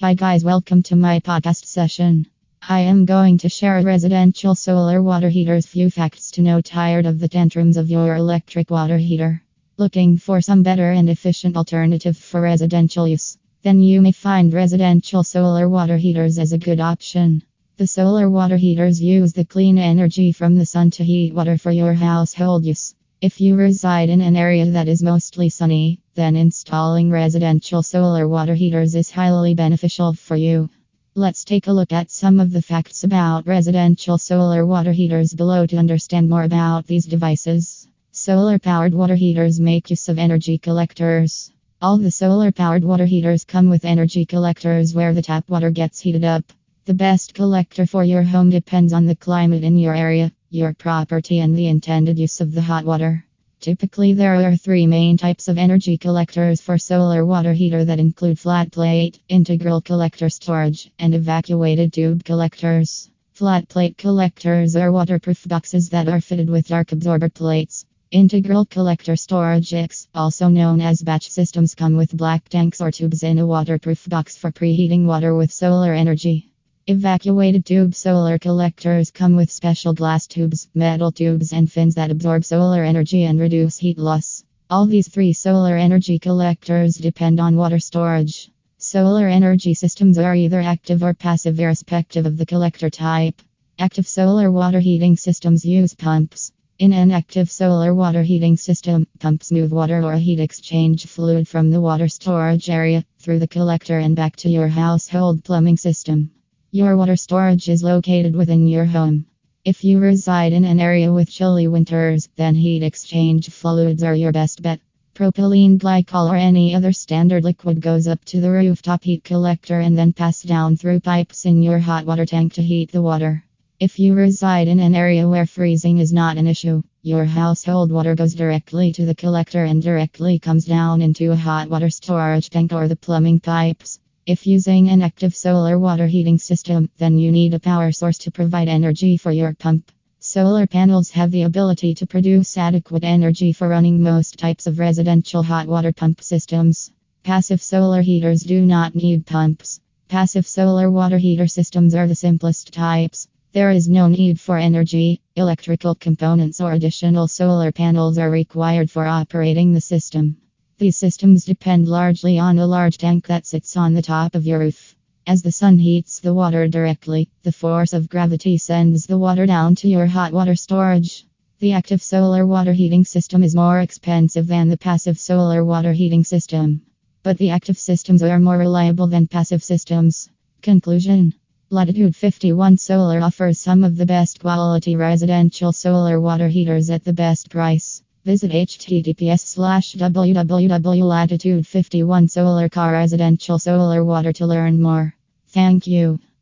Hi, guys, welcome to my podcast session. I am going to share residential solar water heaters few facts to know tired of the tantrums of your electric water heater. Looking for some better and efficient alternative for residential use? Then you may find residential solar water heaters as a good option. The solar water heaters use the clean energy from the sun to heat water for your household use. If you reside in an area that is mostly sunny, then installing residential solar water heaters is highly beneficial for you. Let's take a look at some of the facts about residential solar water heaters below to understand more about these devices. Solar powered water heaters make use of energy collectors. All the solar powered water heaters come with energy collectors where the tap water gets heated up. The best collector for your home depends on the climate in your area your property and the intended use of the hot water. Typically, there are three main types of energy collectors for solar water heater that include flat plate, integral collector storage, and evacuated tube collectors. Flat plate collectors are waterproof boxes that are fitted with dark absorber plates. Integral collector storage X, also known as batch systems, come with black tanks or tubes in a waterproof box for preheating water with solar energy. Evacuated tube solar collectors come with special glass tubes, metal tubes, and fins that absorb solar energy and reduce heat loss. All these three solar energy collectors depend on water storage. Solar energy systems are either active or passive, irrespective of the collector type. Active solar water heating systems use pumps. In an active solar water heating system, pumps move water or heat exchange fluid from the water storage area through the collector and back to your household plumbing system. Your water storage is located within your home. If you reside in an area with chilly winters, then heat exchange fluids are your best bet. Propylene glycol or any other standard liquid goes up to the rooftop heat collector and then passed down through pipes in your hot water tank to heat the water. If you reside in an area where freezing is not an issue, your household water goes directly to the collector and directly comes down into a hot water storage tank or the plumbing pipes. If using an active solar water heating system, then you need a power source to provide energy for your pump. Solar panels have the ability to produce adequate energy for running most types of residential hot water pump systems. Passive solar heaters do not need pumps. Passive solar water heater systems are the simplest types. There is no need for energy, electrical components, or additional solar panels are required for operating the system. These systems depend largely on a large tank that sits on the top of your roof. As the sun heats the water directly, the force of gravity sends the water down to your hot water storage. The active solar water heating system is more expensive than the passive solar water heating system. But the active systems are more reliable than passive systems. Conclusion Latitude 51 Solar offers some of the best quality residential solar water heaters at the best price. Visit https slash www latitude 51 solar car residential solar water to learn more. Thank you.